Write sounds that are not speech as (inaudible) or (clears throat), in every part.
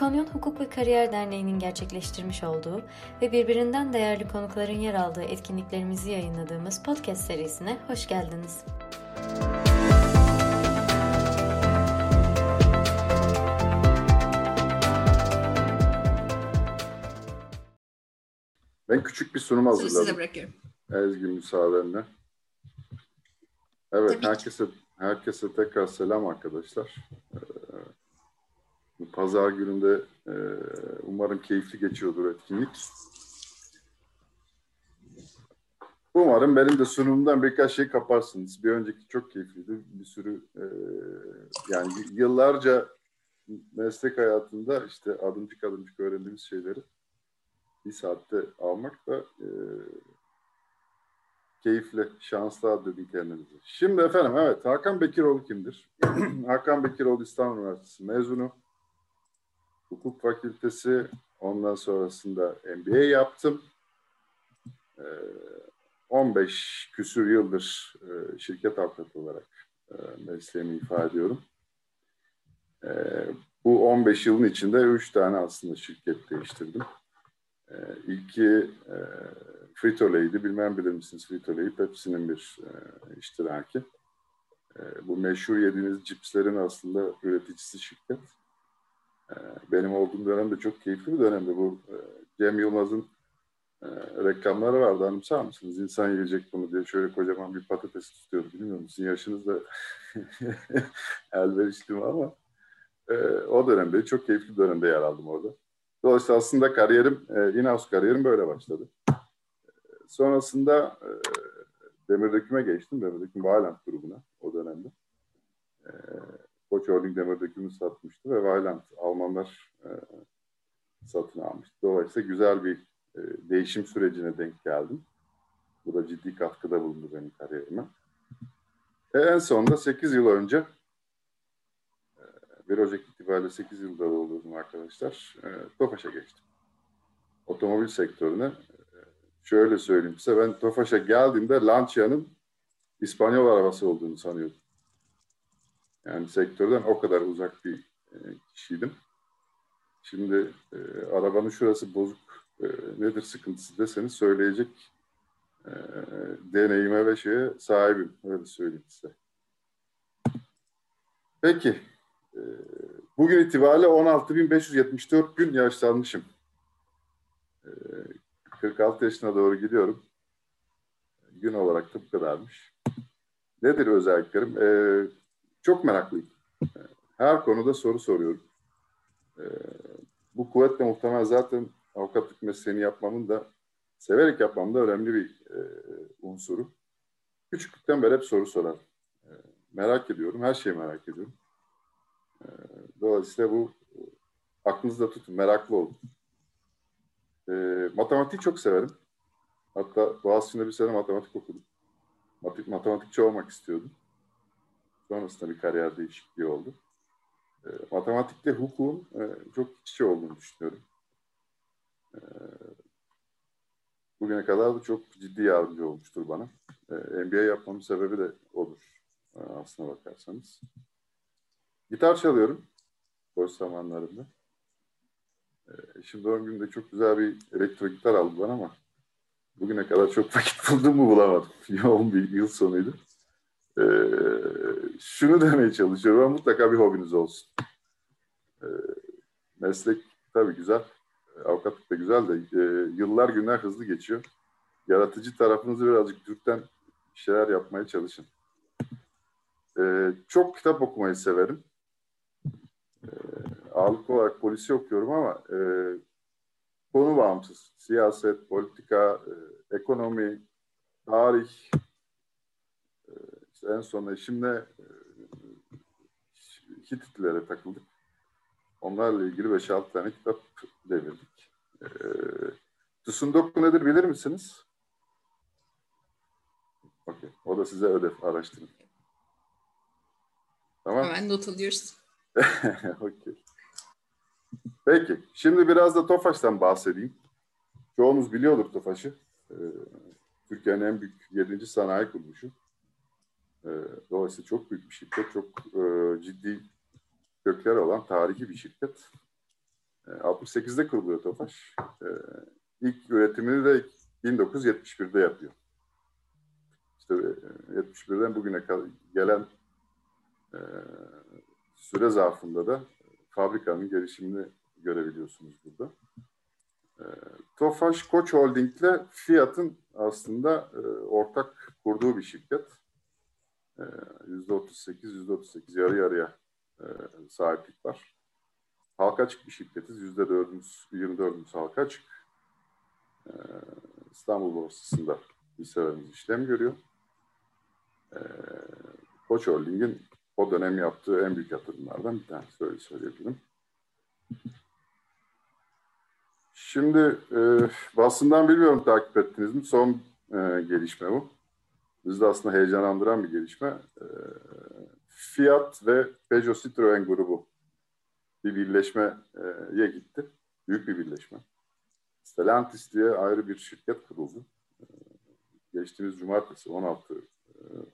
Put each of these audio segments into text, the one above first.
İkonyon Hukuk ve Kariyer Derneği'nin gerçekleştirmiş olduğu ve birbirinden değerli konukların yer aldığı etkinliklerimizi yayınladığımız podcast serisine hoş geldiniz. Ben küçük bir sunum hazırladım. Size bırakıyorum. Ezgi müsaadenle. Evet, herkese herkese tekrar selam arkadaşlar. Ee, pazar gününde e, umarım keyifli geçiyordur etkinlik. Umarım benim de sunumumdan birkaç şey kaparsınız. Bir önceki çok keyifliydi. Bir sürü e, yani yıllarca meslek hayatında işte adımcık adımcık öğrendiğimiz şeyleri bir saatte almak da e, keyifli, şanslı adledin kendinizi. Şimdi efendim evet Hakan Bekiroğlu kimdir? (clears throat) Hakan Bekiroğlu İstanbul Üniversitesi mezunu. Hukuk Fakültesi ondan sonrasında MBA yaptım. Ee, 15 küsür yıldır e, şirket avukatı olarak e, mesleğimi ifade ediyorum. E, bu 15 yılın içinde 3 tane aslında şirket değiştirdim. E, ilki e, Frito-Lay'di. Bilmem bilir misiniz Frito-Lay'i? Pepsi'nin bir iştiraki. Bu meşhur yediğiniz cipslerin aslında üreticisi şirket. E, benim olduğum dönemde çok keyifli bir dönemde. Bu e, Cem Yılmaz'ın e, reklamları vardı. Anımsar mısınız? İnsan yiyecek bunu diye şöyle kocaman bir patates tutuyordu. Bilmiyorum sizin yaşınız da (laughs) elverişli mi ama e, o dönemde çok keyifli dönemde yer aldım orada. Dolayısıyla aslında kariyerim, in-house kariyerim böyle başladı. Sonrasında Demir Döküm'e geçtim. Demir Döküm Valiant grubuna o dönemde. E, Koç Holding Demir satmıştı ve Valiant Almanlar e, satın almıştı. Dolayısıyla güzel bir e, değişim sürecine denk geldim. Bu da ciddi katkıda bulundu benim kariyerime. E, en sonunda 8 yıl önce 1 Ocak itibariyle 8 yılda doldurdum arkadaşlar. E, Tofaş'a geçtim. Otomobil sektörüne şöyle söyleyeyim size ben Tofaş'a geldiğimde Lancia'nın İspanyol arabası olduğunu sanıyordum. Yani sektörden o kadar uzak bir e, kişiydim. Şimdi e, arabanın şurası bozuk e, nedir sıkıntısı deseniz söyleyecek e, deneyime ve şeye sahibim. Öyle söyleyeyim size. Peki. E, bugün itibariyle 16.574 gün yaşlanmışım. E, 46 yaşına doğru gidiyorum. Gün olarak da kadarmış. Nedir özelliklerim? Ee, çok meraklıyım. Her konuda soru soruyorum. Ee, bu kuvvetle muhtemel zaten avukatlık mesleğini yapmamın da severek yapmam da önemli bir e, unsuru. Küçüklükten beri hep soru sorar. E, merak ediyorum, her şeyi merak ediyorum. E, dolayısıyla bu aklınızda tutun, meraklı olun. E, matematiği çok severim. Hatta Boğaziçi'nde bir sene matematik okudum. Mat matematikçi olmak istiyordum. Sonrasında bir kariyer değişikliği oldu. E, matematikte hukukun e, çok iç olduğunu düşünüyorum. E, bugüne kadar da çok ciddi yardımcı olmuştur bana. E, MBA yapmamın sebebi de odur e, aslına bakarsanız. Gitar çalıyorum boş zamanlarımda. Şimdi doğum gününde çok güzel bir elektro gitar aldı bana ama bugüne kadar çok vakit (laughs) buldum mu bulamadım. (laughs) Yoğun bir yıl sonuydu. Ee, şunu (laughs) demeye çalışıyorum ama mutlaka bir hobiniz olsun. Ee, meslek tabii güzel. Avukatlık da güzel de e, yıllar günler hızlı geçiyor. Yaratıcı tarafınızı birazcık dürten şeyler yapmaya çalışın. Ee, çok kitap okumayı severim. Ee, ağırlıklı olarak polisi okuyorum ama e, konu bağımsız. Siyaset, politika, e, ekonomi, tarih, e, işte en son eşimle e, Hititlere takıldık. Onlarla ilgili 5-6 tane kitap devirdik. E, Tsundoku nedir bilir misiniz? Okay. O da size ödev araştırın. Tamam. Hemen not alıyoruz. (laughs) okay. Peki. Şimdi biraz da Tofaş'tan bahsedeyim. Çoğunuz biliyordur Tofaş'ı. Ee, Türkiye'nin en büyük 7. sanayi kuruluşu. Ee, dolayısıyla çok büyük bir şirket. Çok e, ciddi kökleri olan tarihi bir şirket. 68'de kuruluyor Tofaş. E, ilk üretimini de 1971'de yapıyor. İşte 71'den bugüne gelen e, süre zarfında da fabrikanın gelişimini görebiliyorsunuz burada. E, Tofaş Koç Holding ile Fiat'ın aslında e, ortak kurduğu bir şirket. E, %38, %38 yarı yarıya e, sahiplik var. Halka açık bir şirketiz. %4'ümüz, 24'ümüz halka açık. E, İstanbul borsasında hisselerimiz işlem görüyor. E, Koç Holding'in o dönem yaptığı en büyük yatırımlardan bir tanesi öyle söyleyebilirim. Şimdi e, basından bilmiyorum takip ettiniz mi? Son e, gelişme bu. Bizi de aslında heyecanlandıran bir gelişme. Fiat ve Peugeot Citroen grubu bir birleşmeye gitti. Büyük bir birleşme. Stellantis diye ayrı bir şirket kuruldu. E, geçtiğimiz cumartesi 16 e,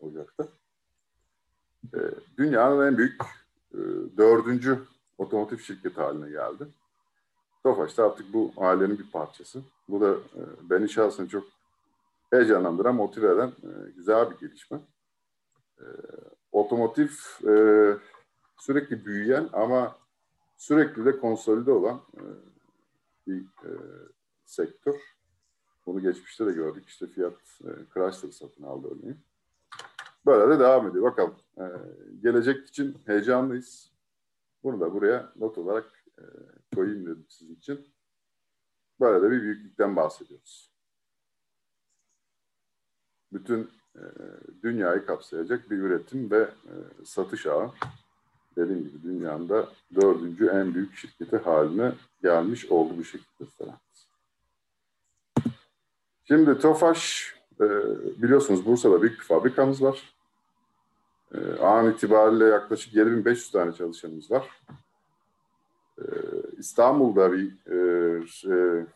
Ocak'ta. E, dünyanın en büyük e, dördüncü otomotiv şirketi haline geldi. Tofaş da artık bu ailenin bir parçası. Bu da e, beni şahsen çok heyecanlandıran, motive eden güzel bir gelişme. E, otomotiv e, sürekli büyüyen ama sürekli de konsolide olan e, bir e, sektör. Bunu geçmişte de gördük. İşte Fiat e, Chrysler satın aldı örneğin. Böyle de devam ediyor. Bakalım. E, gelecek için heyecanlıyız. Bunu da buraya not olarak e, koyayım dedim sizin için. Böyle de bir büyüklükten bahsediyoruz. Bütün dünyayı kapsayacak bir üretim ve e, satış ağı. Dediğim gibi dünyanın da dördüncü en büyük şirketi haline gelmiş oldu bu şirket Stellantis. Şimdi Tofaş e, biliyorsunuz Bursa'da büyük bir fabrikamız var. E, an itibariyle yaklaşık 7500 tane çalışanımız var. E, İstanbul'da bir e, e,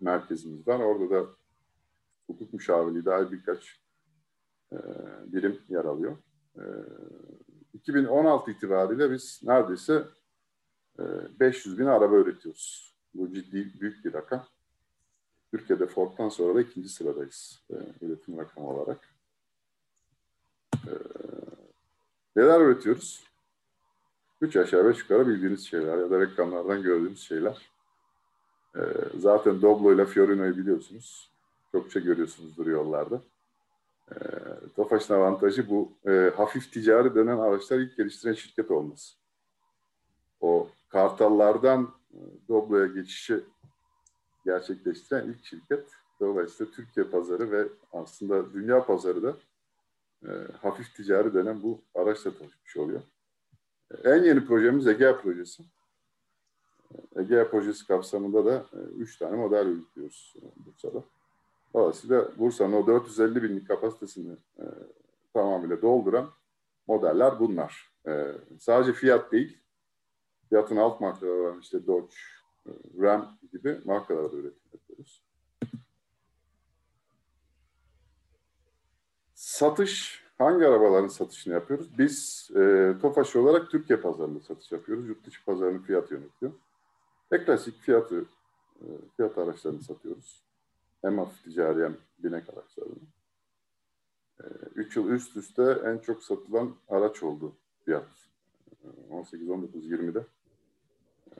merkezimiz var. Orada da hukuk müşavirliği dair birkaç e, birim yer alıyor. E, 2016 itibariyle biz neredeyse e, 500 bin araba üretiyoruz. Bu ciddi büyük bir rakam. Türkiye'de Ford'dan sonra da ikinci sıradayız e, üretim rakamı olarak. E, neler üretiyoruz? Üç aşağı beş yukarı bildiğiniz şeyler ya da reklamlardan gördüğünüz şeyler. E, zaten Doblo ile Fiorino'yu biliyorsunuz. Çokça görüyorsunuzdur yollarda. E, Tofaş'ın avantajı bu e, hafif ticari denen araçlar ilk geliştiren şirket olması. O kartallardan e, Doblo'ya geçişi gerçekleştiren ilk şirket. Dolayısıyla Türkiye pazarı ve aslında dünya pazarı da e, hafif ticari denen bu araçla tanışmış oluyor. En yeni projemiz Egea projesi. Egea projesi kapsamında da e, üç tane model üretiyoruz e, Bursa'da. Dolayısıyla Bursa'nın o 450 binlik kapasitesini e, tamamıyla dolduran modeller bunlar. E, sadece fiyat değil, fiyatın alt markaları olan işte Dodge, e, Ram gibi markalarda üretim yapıyoruz. Satış Hangi arabaların satışını yapıyoruz? Biz e, Tofaş olarak Türkiye pazarında satış yapıyoruz. Yurt dışı pazarını fiyat yönetiyor. Ve klasik fiyatı, e, fiyat araçlarını satıyoruz. Hem hafif ticari hem binek araçlarını. E, üç yıl üst üste en çok satılan araç oldu fiyat. E, 18, 19, 20'de.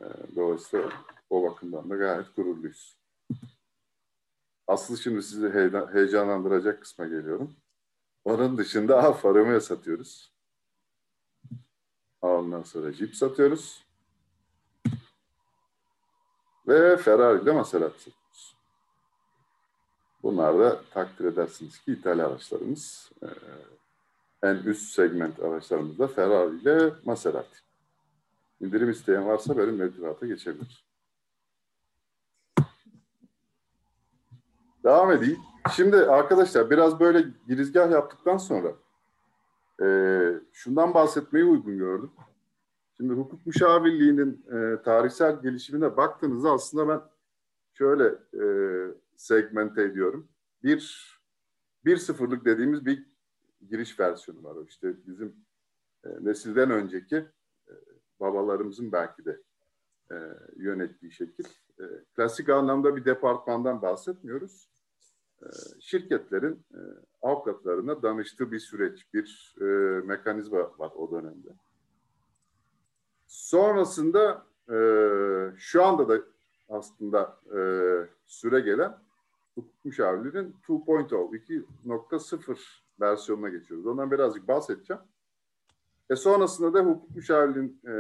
E, dolayısıyla o bakımdan da gayet gururluyuz. Aslı şimdi sizi heyecanlandıracak kısma geliyorum. Onun dışında Alfa Romeo satıyoruz. Ondan sonra Jeep satıyoruz. Ve Ferrari ile Maserati. Bunlar da takdir edersiniz ki İtalya araçlarımız. Ee, en üst segment araçlarımız da Ferrari ile Maserati. İndirim isteyen varsa benim mevcudata geçebilir. Devam edeyim. Şimdi arkadaşlar biraz böyle girizgah yaptıktan sonra e, şundan bahsetmeyi uygun gördüm. Şimdi hukuk müşavirliğinin e, tarihsel gelişimine baktığınızda aslında ben şöyle e, segmente ediyorum. Bir, bir sıfırlık dediğimiz bir giriş versiyonu var. İşte bizim e, nesilden önceki e, babalarımızın belki de e, yönettiği şekil. E, klasik anlamda bir departmandan bahsetmiyoruz. E, şirketlerin e, avukatlarına danıştığı bir süreç, bir e, mekanizma var o dönemde. Sonrasında e, şu anda da aslında e, süre gelen hukuk müşavirliğinin 2.0, 2.0 versiyonuna geçiyoruz. Ondan birazcık bahsedeceğim. E sonrasında da hukuk müşavirliğinin e,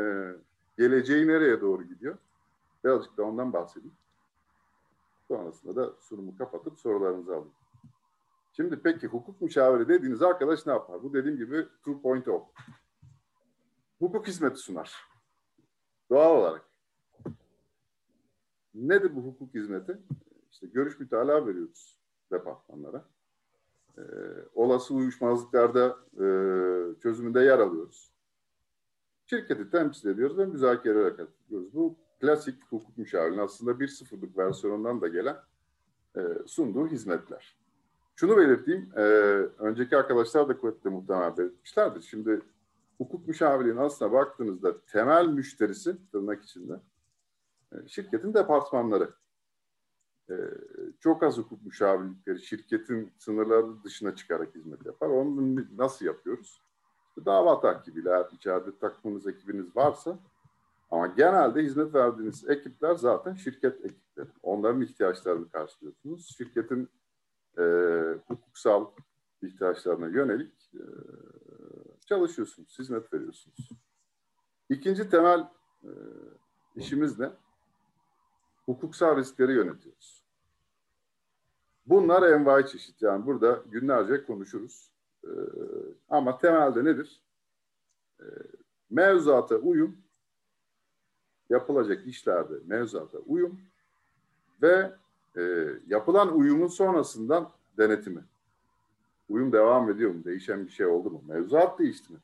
geleceği nereye doğru gidiyor? Birazcık da ondan bahsedeyim. Sonrasında da sunumu kapatıp sorularınızı alayım. Şimdi peki hukuk müşaviri dediğiniz arkadaş ne yapar? Bu dediğim gibi 2.0. Hukuk hizmeti sunar. Doğal olarak. Nedir bu hukuk hizmeti? İşte görüş mütalaa veriyoruz departmanlara. Ee, olası uyuşmazlıklarda e, çözümünde yer alıyoruz. Şirketi temsil ediyoruz ve müzakerelere katılıyoruz. Bu klasik hukuk müşavirinin aslında bir sıfırlık versiyonundan da gelen e, sunduğu hizmetler. Şunu belirteyim, e, önceki arkadaşlar da kuvvetle muhtemelen belirtmişlerdir. Şimdi hukuk müşavirliğinin aslına baktığınızda temel müşterisi tırnak içinde e, şirketin departmanları. E, çok az hukuk müşavirlikleri şirketin sınırları dışına çıkarak hizmet yapar. Onu nasıl yapıyoruz? Dava takibiyle eğer içeride takmanız ekibiniz varsa ama genelde hizmet verdiğiniz ekipler zaten şirket ekipleri. Onların ihtiyaçlarını karşılıyorsunuz. Şirketin e, hukuksal ihtiyaçlarına yönelik e, çalışıyorsunuz, hizmet veriyorsunuz. İkinci temel e, işimiz ne? Hukuksal riskleri yönetiyoruz. Bunlar envai çeşit. Yani burada günlerce konuşuruz. E, ama temelde nedir? E, mevzuata uyum, yapılacak işlerde mevzuata uyum ve e, yapılan uyumun sonrasından denetimi. Uyum devam ediyor mu? Değişen bir şey oldu mu? Mevzuat değişti mi?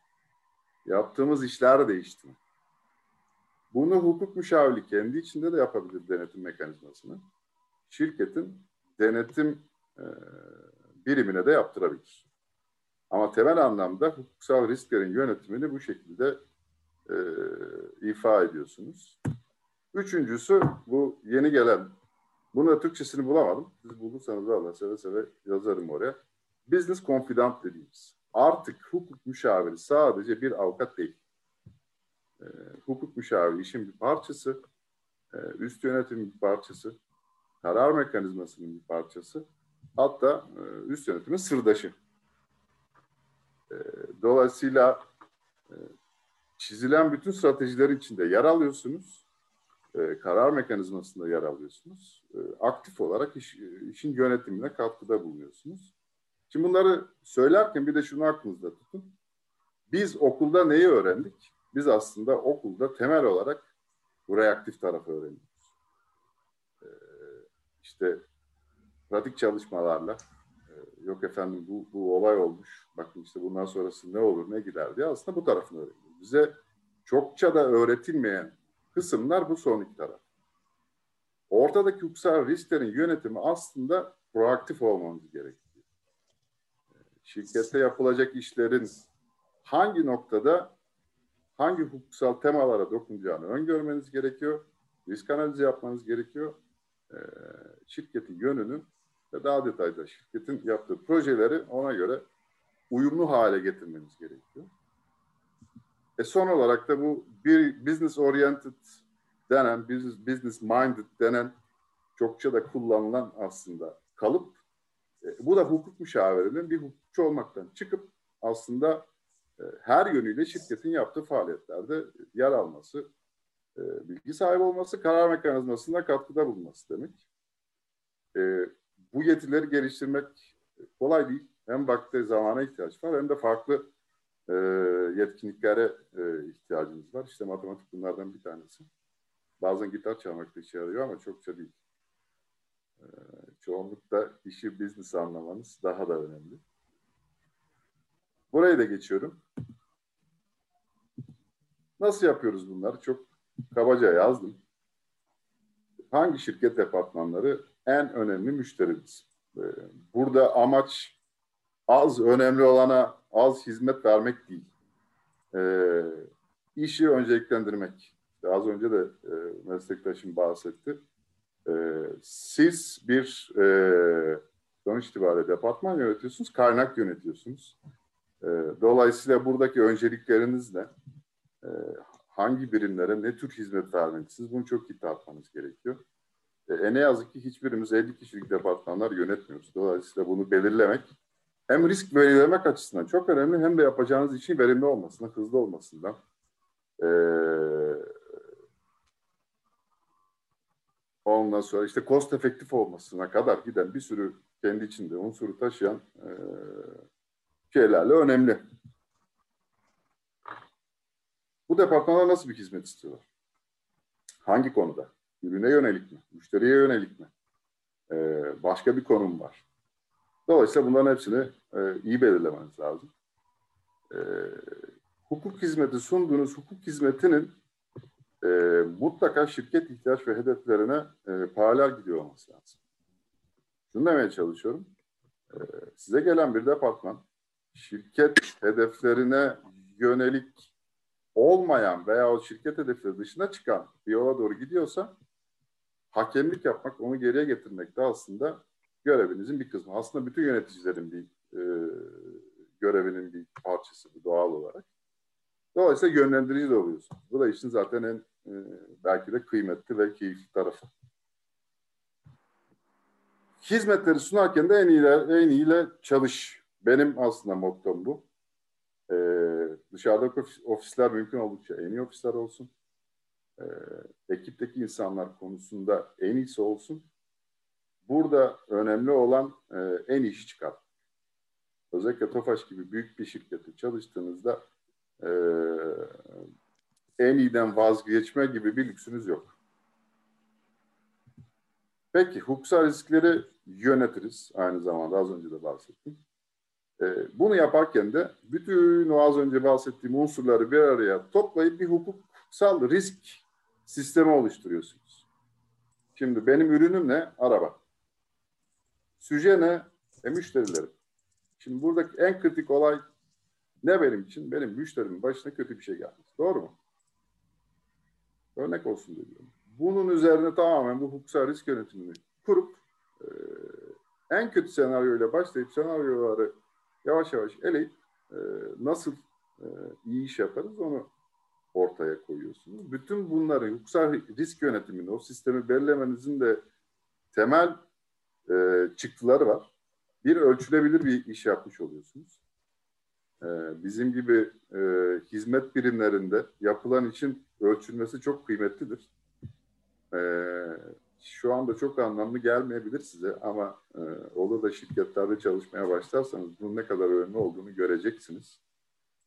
Yaptığımız işler değişti mi? Bunu hukuk müşavirliği kendi içinde de yapabilir denetim mekanizmasını. Şirketin denetim e, birimine de yaptırabilir. Ama temel anlamda hukuksal risklerin yönetimini bu şekilde e, ifa ediyorsunuz. Üçüncüsü bu yeni gelen, bunu Türkçesini bulamadım. Siz bulursanız valla seve seve yazarım oraya. Business confidant dediğimiz. Artık hukuk müşaviri sadece bir avukat değil. E, hukuk müşaviri işin bir parçası, e, üst yönetimin bir parçası, karar mekanizmasının bir parçası, hatta e, üst yönetimin sırdaşı. E, dolayısıyla e, çizilen bütün stratejiler içinde yer alıyorsunuz. Karar mekanizmasında yer alıyorsunuz. Aktif olarak iş, işin yönetimine katkıda bulunuyorsunuz. Şimdi bunları söylerken bir de şunu aklınızda tutun. Biz okulda neyi öğrendik? Biz aslında okulda temel olarak bu reaktif tarafı öğreniyoruz. E, işte pratik çalışmalarla e, yok efendim bu, bu olay olmuş. Bakın işte bundan sonrası ne olur ne gider diye aslında bu tarafını öğreniyoruz bize çokça da öğretilmeyen kısımlar bu son iki taraf. Ortadaki hukuksal risklerin yönetimi aslında proaktif olmamız gerekiyor. Şirkette yapılacak işlerin hangi noktada hangi hukuksal temalara dokunacağını öngörmeniz gerekiyor. Risk analizi yapmanız gerekiyor. Şirketin yönünü ve daha detayda şirketin yaptığı projeleri ona göre uyumlu hale getirmeniz gerekiyor. E son olarak da bu bir business oriented denen, business, business minded denen çokça da kullanılan aslında kalıp e, bu da hukuk müşavirinin bir hukukçu olmaktan çıkıp aslında e, her yönüyle şirketin yaptığı faaliyetlerde yer alması, e, bilgi sahibi olması, karar mekanizmasına katkıda bulunması demek. E, bu yetileri geliştirmek kolay değil. Hem vakti zamana ihtiyaç var hem de farklı e, yetkinliklere e, ihtiyacımız var. İşte matematik bunlardan bir tanesi. Bazen gitar çalmak da işe yarıyor ama çokça değil. E, çoğunlukta işi business anlamanız daha da önemli. Buraya da geçiyorum. Nasıl yapıyoruz bunları? Çok kabaca yazdım. Hangi şirket departmanları en önemli müşterimiz? E, burada amaç az önemli olana az hizmet vermek değil. E, işi önceliklendirmek. Az önce de e, meslektaşım bahsetti. E, siz bir e, sonuç itibariyle departman yönetiyorsunuz, kaynak yönetiyorsunuz. Dolayısıyla buradaki öncelikleriniz ne? E, hangi birimlere ne tür hizmet vermelisiniz? Bunu çok iyi tartmanız gerekiyor. E, ne yazık ki hiçbirimiz 50 kişilik departmanlar yönetmiyoruz. Dolayısıyla bunu belirlemek hem risk belirlemek açısından çok önemli hem de yapacağınız işin verimli olmasından, hızlı olmasından. Ee, ondan sonra işte cost efektif olmasına kadar giden bir sürü kendi içinde unsuru taşıyan e, şeylerle önemli. Bu departmana nasıl bir hizmet istiyorlar? Hangi konuda? Ürüne yönelik mi? Müşteriye yönelik mi? Ee, başka bir konum var. Dolayısıyla bunların hepsini e, iyi belirlemeniz lazım. E, hukuk hizmeti sunduğunuz hukuk hizmetinin e, mutlaka şirket ihtiyaç ve hedeflerine e, paralel gidiyor olması lazım. Şunu demeye çalışıyorum. E, size gelen bir departman şirket hedeflerine yönelik olmayan veya o şirket hedefleri dışına çıkan bir yola doğru gidiyorsa hakemlik yapmak, onu geriye getirmek de aslında görevinizin bir kısmı. Aslında bütün yöneticilerin bir e, görevinin bir parçası bu doğal olarak. Dolayısıyla yönlendirici de oluyorsun. Bu da işin zaten en e, belki de kıymetli ve keyifli tarafı. Hizmetleri sunarken de en iyiyle, en iyiyle çalış. Benim aslında mottom bu. Dışarıdaki ofisler mümkün oldukça en iyi ofisler olsun. Ee, ekipteki insanlar konusunda en iyisi olsun. Burada önemli olan e, en iyi işi çıkar. Özellikle Tofaş gibi büyük bir şirkette çalıştığınızda e, en iyiden vazgeçme gibi bir lüksünüz yok. Peki hukuksal riskleri yönetiriz aynı zamanda az önce de bahsettim. E, bunu yaparken de bütün o az önce bahsettiğim unsurları bir araya toplayıp bir hukuksal risk sistemi oluşturuyorsunuz. Şimdi benim ürünüm ne? Araba. Süje ne? E müşterilerim. Şimdi buradaki en kritik olay ne benim için? Benim müşterimin başına kötü bir şey gelmesi. Doğru mu? Örnek olsun diyorum. Bunun üzerine tamamen bu hukuksal risk yönetimini kurup e, en kötü senaryoyla başlayıp senaryoları yavaş yavaş eleyip e, nasıl e, iyi iş yaparız onu ortaya koyuyorsunuz. Bütün bunları hukuksal risk yönetimini, o sistemi belirlemenizin de temel e, çıktıları var. Bir ölçülebilir bir iş yapmış oluyorsunuz. E, bizim gibi e, hizmet birimlerinde yapılan için ölçülmesi çok kıymetlidir. E, şu anda çok anlamlı gelmeyebilir size ama e, olur da şirketlerde çalışmaya başlarsanız bunun ne kadar önemli olduğunu göreceksiniz.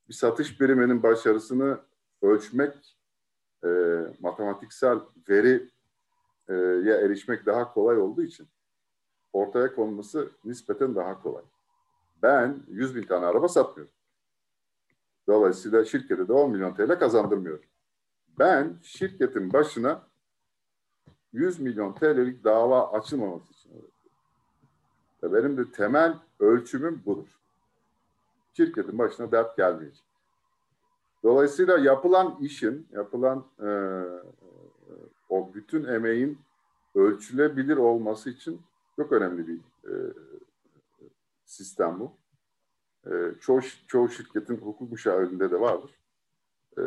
Bir satış biriminin başarısını ölçmek, e, matematiksel veriye erişmek daha kolay olduğu için ortaya konması nispeten daha kolay. Ben 100 bin tane araba satmıyorum. Dolayısıyla şirkete de 10 milyon TL kazandırmıyorum. Ben şirketin başına 100 milyon TL'lik dava açılmaması için öğretiyorum. Ve benim de temel ölçümüm budur. Şirketin başına dert gelmeyecek. Dolayısıyla yapılan işin, yapılan e, o bütün emeğin ölçülebilir olması için çok önemli bir e, sistem bu. E, çoğu, çoğu şirketin hukuk müşavirinde de vardır. E,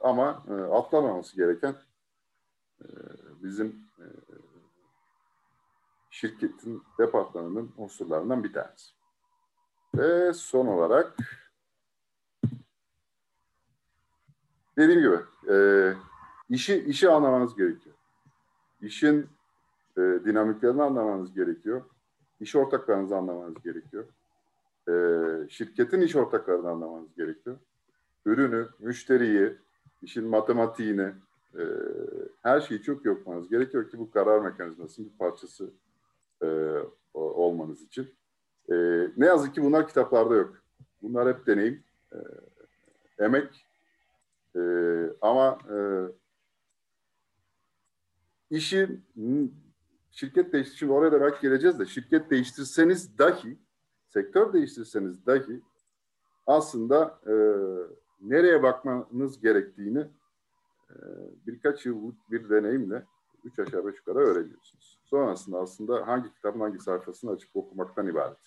ama e, atlamaması gereken e, bizim e, şirketin departmanının unsurlarından bir tanesi. Ve son olarak dediğim gibi e, işi işi anlamanız gerekiyor. İşin e, dinamiklerini anlamanız gerekiyor. İş ortaklarınızı anlamanız gerekiyor. Şirketin iş ortaklarını anlamanız gerekiyor. Ürünü, müşteriyi, işin matematiğini, e, her şeyi çok iyi gerekiyor ki bu karar mekanizmasının bir parçası e, olmanız için. E, ne yazık ki bunlar kitaplarda yok. Bunlar hep deneyim, e, emek e, ama e, işin şirket değiştir, oraya da belki geleceğiz de şirket değiştirseniz dahi, sektör değiştirseniz dahi aslında e, nereye bakmanız gerektiğini birkaç yıllık bir deneyimle üç aşağı beş yukarı öğreniyorsunuz. Sonrasında aslında hangi kitabın hangi sayfasını açıp okumaktan ibaret.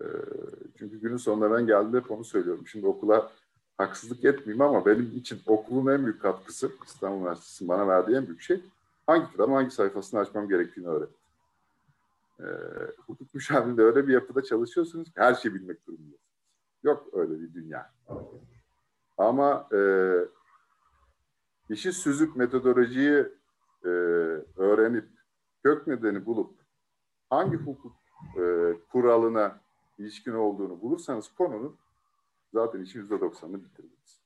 E, çünkü günün sonunda ben geldiğimde hep onu söylüyorum. Şimdi okula haksızlık etmeyeyim ama benim için okulun en büyük katkısı İstanbul Üniversitesi'nin bana verdiği en büyük şey hangi kitabın hangi sayfasını açmam gerektiğini öğretti. E, hukuk müşavirinde öyle bir yapıda çalışıyorsunuz ki her şeyi bilmek durumundasınız. Yok öyle bir dünya. Ama e, işi süzüp metodolojiyi e, öğrenip kök nedeni bulup hangi hukuk e, kuralına ilişkin olduğunu bulursanız konunun zaten işin yüzde doksanını bitirdiniz.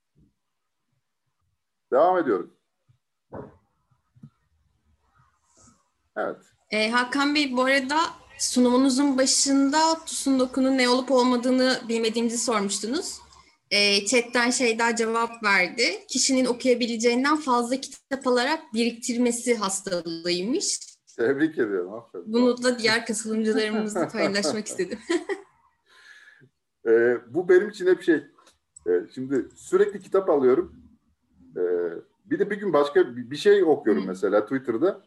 Devam ediyorum. Evet. E, Hakan Bey bu arada sunumunuzun başında TUS'un dokunun ne olup olmadığını bilmediğinizi sormuştunuz. E, chatten şey daha cevap verdi. Kişinin okuyabileceğinden fazla kitap alarak biriktirmesi hastalığıymış. Tebrik ediyorum. Aferin. Bunu da diğer katılımcılarımızla paylaşmak istedim. (laughs) e, bu benim için hep şey. E, şimdi sürekli kitap alıyorum. E, bir de bir gün başka bir şey okuyorum Hı. mesela Twitter'da.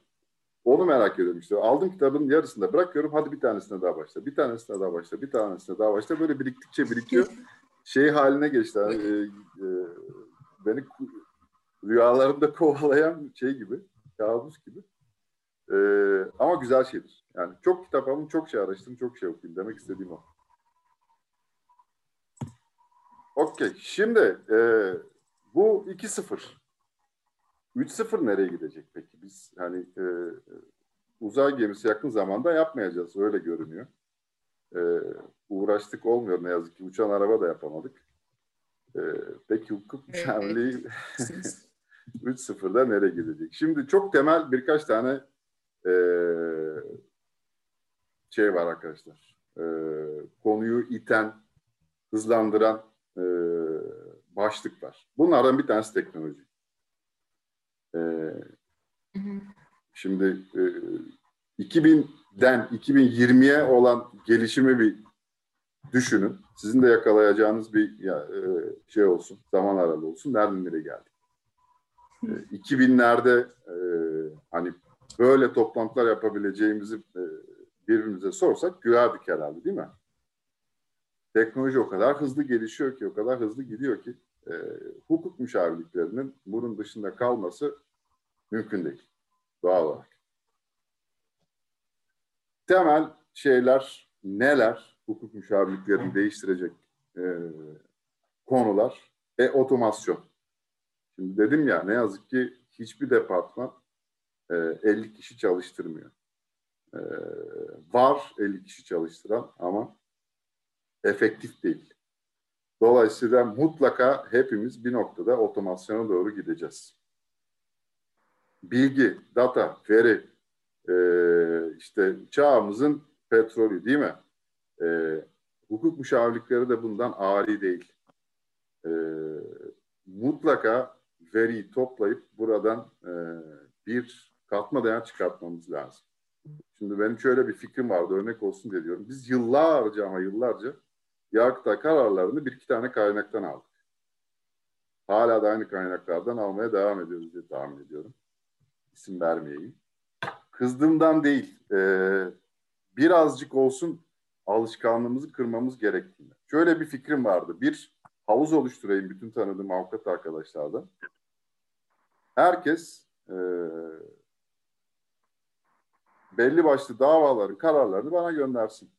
Onu merak ediyorum işte. Aldım kitabın yarısında bırakıyorum. Hadi bir tanesine daha başla. Bir tanesine daha başla. Bir tanesine daha başla. Böyle biriktikçe birikiyor. (laughs) şey haline geçti. Yani, e, e, beni rüyalarımda kovalayan şey gibi. Kabus gibi. E, ama güzel şeydir. Yani çok kitap alın, çok şey araştırın, çok şey okuyun. Demek istediğim o. Okey. Şimdi e, bu 2-0. 3-0 nereye gidecek peki? Biz hani e, uzay gemisi yakın zamanda yapmayacağız. Öyle görünüyor. E, uğraştık olmuyor ne yazık ki. Uçan araba da yapamadık. E, peki hukuk müşavirliği 3-0'da nereye gidecek? Şimdi çok temel birkaç tane e, şey var arkadaşlar. E, konuyu iten, hızlandıran e, başlık var. Bunlardan bir tanesi teknoloji. E, Şimdi e, 2000'den 2020'ye olan gelişimi bir düşünün. Sizin de yakalayacağınız bir e, şey olsun, zaman aralığı olsun. Nereden nereye geldik? E, 2000'lerde e, hani böyle toplantılar yapabileceğimizi e, birbirimize sorsak gülerdik herhalde değil mi? Teknoloji o kadar hızlı gelişiyor ki, o kadar hızlı gidiyor ki e, hukuk müşavirliklerinin bunun dışında kalması mümkün değil. Doğal olarak. Temel şeyler neler? Hukuk müşavirliklerini değiştirecek e, konular. E otomasyon. Şimdi dedim ya ne yazık ki hiçbir departman e, 50 kişi çalıştırmıyor. E, var 50 kişi çalıştıran ama efektif değil. Dolayısıyla mutlaka hepimiz bir noktada otomasyona doğru gideceğiz. Bilgi, data, veri, e, işte çağımızın petrolü değil mi? E, hukuk müşavirlikleri de bundan ari değil. E, mutlaka veriyi toplayıp buradan e, bir katma değer çıkartmamız lazım. Şimdi benim şöyle bir fikrim vardı örnek olsun diye diyorum. Biz yıllarca ama yıllarca Yargıtay kararlarını bir iki tane kaynaktan aldık. Hala da aynı kaynaklardan almaya devam ediyoruz diye tahmin ediyorum. İsim vermeyeyim. Kızdığımdan değil, e, birazcık olsun alışkanlığımızı kırmamız gerektiğinde. Şöyle bir fikrim vardı. Bir havuz oluşturayım bütün tanıdığım avukat arkadaşlardan. Herkes e, belli başlı davaların kararlarını bana göndersin.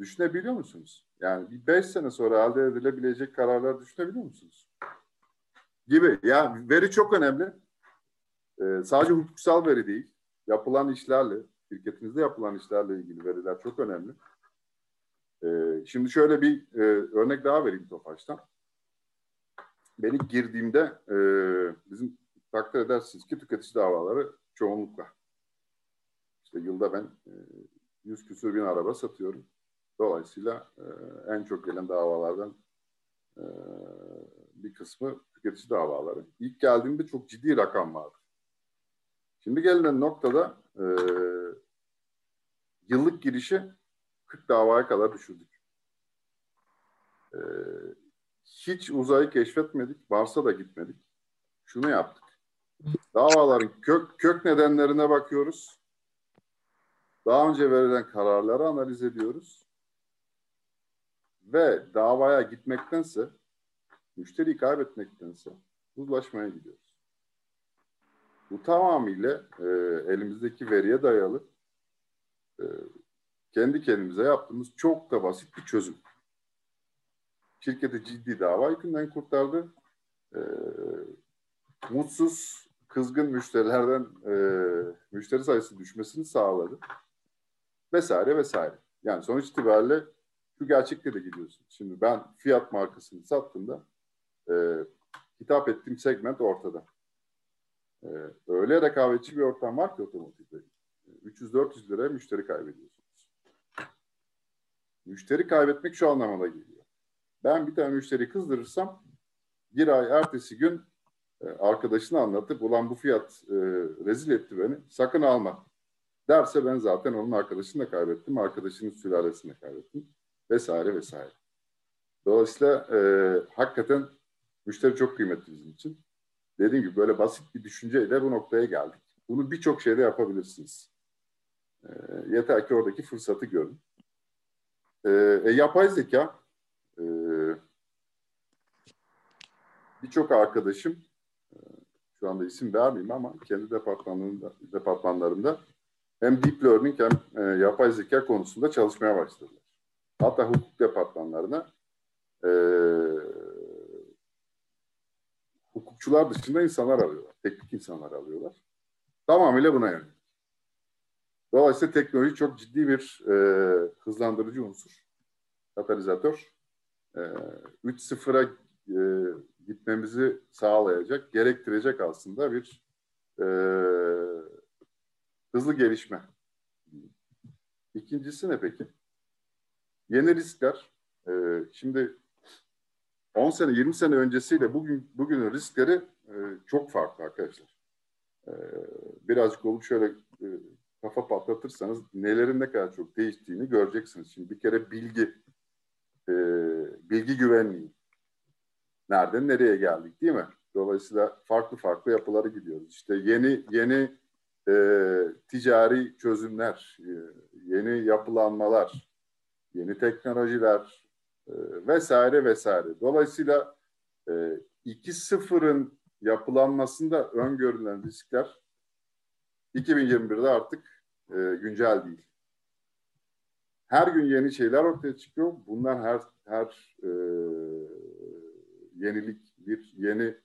Düşünebiliyor musunuz? Yani bir beş sene sonra elde edilebilecek kararlar düşünebiliyor musunuz? Gibi. Yani veri çok önemli. Ee, sadece hukuksal veri değil. Yapılan işlerle, şirketinizde yapılan işlerle ilgili veriler çok önemli. Ee, şimdi şöyle bir e, örnek daha vereyim Tofaş'tan. Ben ilk girdiğimde e, bizim takdir edersiniz ki tüketici davaları çoğunlukla. İşte yılda ben e, 100 küsur bin araba satıyorum. Dolayısıyla e, en çok gelen davalardan bir kısmı tüketici davaları. İlk geldiğimde çok ciddi rakam vardı. Şimdi gelinen noktada e, yıllık girişi 40 davaya kadar düşürdük. E, hiç uzayı keşfetmedik, varsa da gitmedik. şunu yaptık. Davaların kök, kök nedenlerine bakıyoruz. Daha önce verilen kararları analiz ediyoruz. Ve davaya gitmektense, müşteriyi kaybetmektense uzlaşmaya gidiyoruz. Bu tamamıyla e, elimizdeki veriye dayalı e, kendi kendimize yaptığımız çok da basit bir çözüm. Şirketi ciddi dava yükünden kurtardı. E, mutsuz, kızgın müşterilerden e, müşteri sayısı düşmesini sağladı. Vesaire vesaire. Yani sonuç itibariyle şu gerçekte de gidiyorsun. Şimdi ben fiyat markasını sattığımda e, hitap ettiğim segment ortada. E, öyle rekabetçi bir ortam var ki otomotivde. 300-400 liraya müşteri kaybediyorsunuz. Müşteri kaybetmek şu anlamına geliyor. Ben bir tane müşteri kızdırırsam bir ay ertesi gün e, arkadaşını anlatıp ulan bu fiyat e, rezil etti beni sakın alma derse ben zaten onun arkadaşını da kaybettim, arkadaşının sülalesini de kaybettim vesaire vesaire. Dolayısıyla e, hakikaten müşteri çok kıymetli bizim için. Dediğim gibi böyle basit bir düşünceyle bu noktaya geldik. Bunu birçok şeyde yapabilirsiniz. E, yeter ki oradaki fırsatı görün. E, e, yapay zeka e, birçok arkadaşım e, şu anda isim vermeyeyim ama kendi departmanlarında, departmanlarında hem deep learning hem e, yapay zeka konusunda çalışmaya başladılar. Hatta hukuk departmanlarına e, hukukçular dışında insanlar alıyorlar. Teknik insanlar alıyorlar. Tamamıyla buna yönelik. Dolayısıyla teknoloji çok ciddi bir e, hızlandırıcı unsur. Katalizatör. E, 3.0'a e, gitmemizi sağlayacak, gerektirecek aslında bir e, hızlı gelişme. İkincisi ne peki? Yeni riskler. E, şimdi 10 sene, 20 sene öncesiyle bugün bugünün riskleri e, çok farklı arkadaşlar. E, birazcık olup şöyle e, kafa patlatırsanız nelerin ne kadar çok değiştiğini göreceksiniz. Şimdi bir kere bilgi, e, bilgi güvenliği. Nereden nereye geldik değil mi? Dolayısıyla farklı farklı yapıları gidiyoruz. İşte yeni yeni e, ticari çözümler, e, yeni yapılanmalar, yeni teknolojiler e, vesaire vesaire. Dolayısıyla e, 2.0'ın yapılanmasında öngörülen riskler 2021'de artık e, güncel değil. Her gün yeni şeyler ortaya çıkıyor. Bunlar her her e, yenilik bir yeni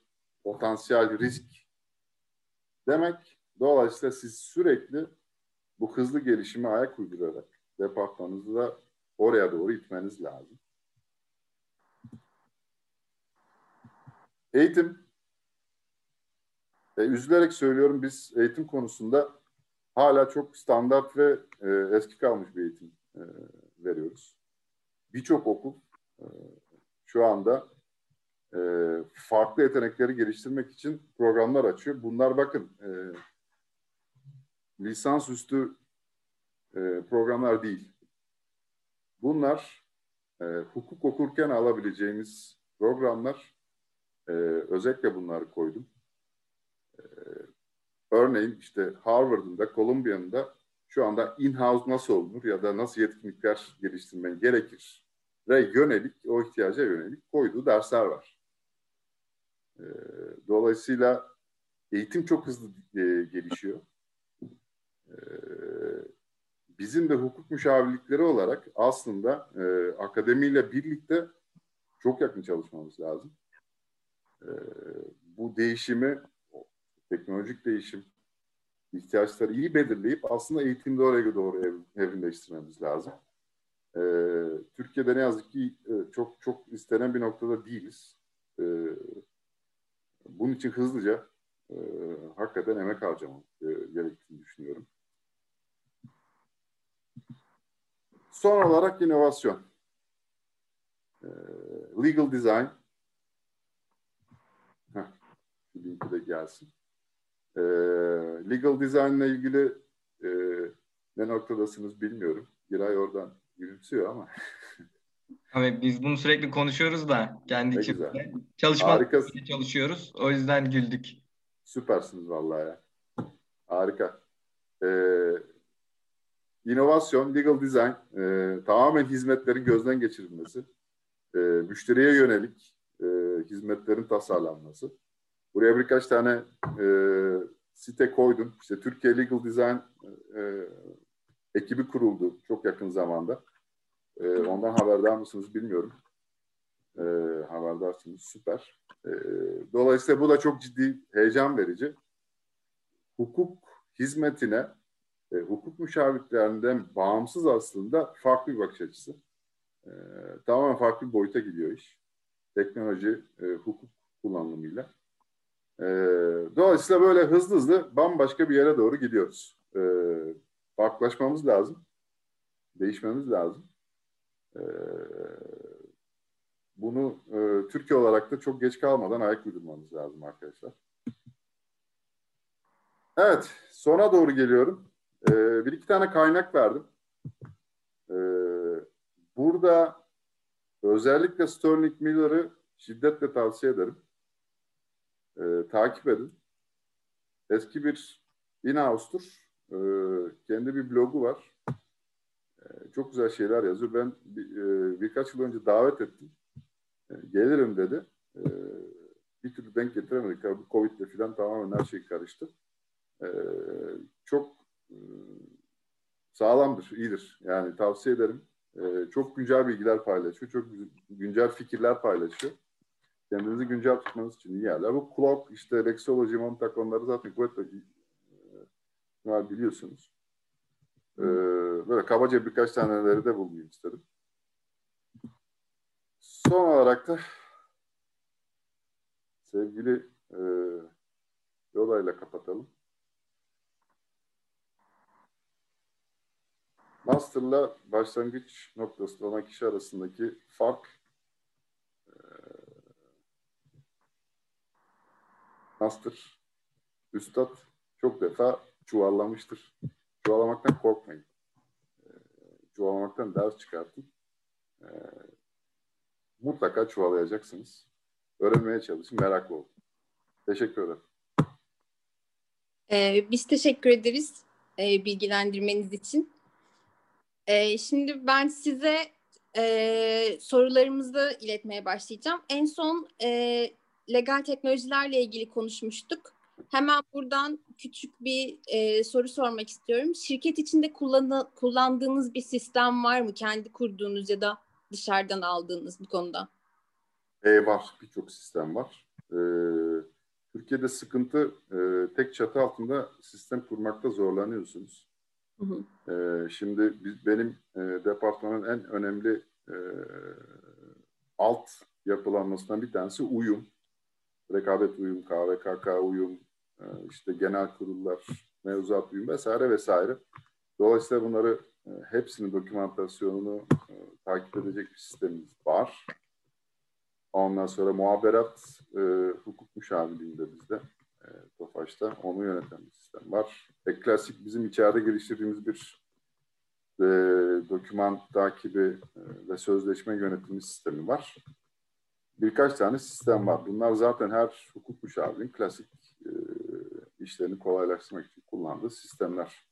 potansiyel risk demek. Dolayısıyla siz sürekli bu hızlı gelişime ayak uydurarak departmanınızı da oraya doğru itmeniz lazım. Eğitim. E, üzülerek söylüyorum biz eğitim konusunda hala çok standart ve e, eski kalmış bir eğitim e, veriyoruz. Birçok okul e, şu anda e, farklı yetenekleri geliştirmek için programlar açıyor. Bunlar bakın e, lisansüstü e, programlar değil. Bunlar e, hukuk okurken alabileceğimiz programlar. E, özellikle bunları koydum. E, örneğin işte Harvard'ın da Columbia'nın da şu anda in-house nasıl olunur ya da nasıl yetkinlikler geliştirmen gerekir ve yönelik, o ihtiyaca yönelik koyduğu dersler var. E, dolayısıyla eğitim çok hızlı e, gelişiyor. E, bizim de hukuk müşavirlikleri olarak aslında e, akademiyle birlikte çok yakın çalışmamız lazım. E, bu değişimi, teknolojik değişim, ihtiyaçları iyi belirleyip aslında eğitimde oraya doğru ev, evrimleştirmemiz lazım. E, Türkiye'de ne yazık ki e, çok çok istenen bir noktada değiliz. E, bunun için hızlıca e, hakikaten emek harcamam e, gerektiğini düşünüyorum. Son olarak inovasyon. E, legal design. Linki de gelsin. E, legal design ile ilgili e, ne noktadasınız bilmiyorum. Giray oradan gülümsüyor ama. (laughs) Abi biz bunu sürekli konuşuyoruz da kendi ne içimizde. Çalışma çalışıyoruz. O yüzden güldük. Süpersiniz vallahi ya. Harika. Ee, inovasyon, legal design, e, tamamen hizmetlerin gözden geçirilmesi, e, müşteriye yönelik e, hizmetlerin tasarlanması. Buraya birkaç tane e, site koydum. İşte Türkiye Legal Design e, ekibi kuruldu çok yakın zamanda. E, ondan haberdar mısınız bilmiyorum. E, haberdarsınız. Süper. E, dolayısıyla bu da çok ciddi heyecan verici. Hukuk hizmetine e, hukuk müşavirlerinden bağımsız aslında farklı bir bakış açısı. E, tamamen farklı bir boyuta gidiyor iş. Teknoloji, e, hukuk kullanımıyla. E, dolayısıyla böyle hızlı hızlı bambaşka bir yere doğru gidiyoruz. E, farklılaşmamız lazım. Değişmemiz lazım. E, bunu e, Türkiye olarak da çok geç kalmadan ayak uydurmamız lazım arkadaşlar. Evet, sona doğru geliyorum. Ee, bir iki tane kaynak verdim. Ee, burada özellikle Sterling Miller'ı şiddetle tavsiye ederim. Ee, takip edin. Eski bir in-house'tur. Ee, kendi bir blogu var. Ee, çok güzel şeyler yazıyor. Ben bir, e, birkaç yıl önce davet ettim. Ee, gelirim dedi. Ee, bir türlü denk getiremedik. Tabii Covid'le falan tamamen her şey karıştı. Ee, çok e, sağlamdır, iyidir. Yani tavsiye ederim. Ee, çok güncel bilgiler paylaşıyor, çok güncel fikirler paylaşıyor. Kendinizi güncel tutmanız için iyi yerler. Bu Clock, işte Lexology, Montauk onları zaten kuvvetle e, biliyorsunuz. Ee, böyle kabaca birkaç taneleri de bulmayı istedim. Son olarak da sevgili e, Yola kapatalım. Master'la başlangıç noktasında olan kişi arasındaki fark e, Master, Üstad çok defa çuvallamıştır. Çuvallamaktan korkmayın. E, çuvallamaktan ders çıkartın. E, mutlaka çuvalayacaksınız. Öğrenmeye çalışın, meraklı olun. Teşekkür ederim. Ee, biz teşekkür ederiz e, bilgilendirmeniz için. E, şimdi ben size e, sorularımızı iletmeye başlayacağım. En son e, legal teknolojilerle ilgili konuşmuştuk. Hemen buradan küçük bir e, soru sormak istiyorum. Şirket içinde kullanı, kullandığınız bir sistem var mı? Kendi kurduğunuz ya da dışarıdan aldığınız bu konuda? E, var. Birçok sistem var. E, Türkiye'de sıkıntı e, tek çatı altında sistem kurmakta zorlanıyorsunuz. Hı hı. E, şimdi biz, benim e, departmanın en önemli e, alt yapılanmasından bir tanesi uyum. Rekabet uyum, KVKK uyum, e, işte genel kurullar, mevzuat uyum vesaire vesaire. Dolayısıyla bunları e, hepsinin dokümantasyonunu e, takip edecek bir sistemimiz var. Ondan sonra muhaberat e, hukuk müşavirliğinde bizde. E, Tofaş'ta onu yöneten bir sistem var. E, klasik bizim içeride geliştirdiğimiz bir e, doküman takibi e, ve sözleşme yönetimi sistemi var. Birkaç tane sistem var. Bunlar zaten her hukuk müşavirinin klasik e, işlerini kolaylaştırmak için kullandığı sistemler.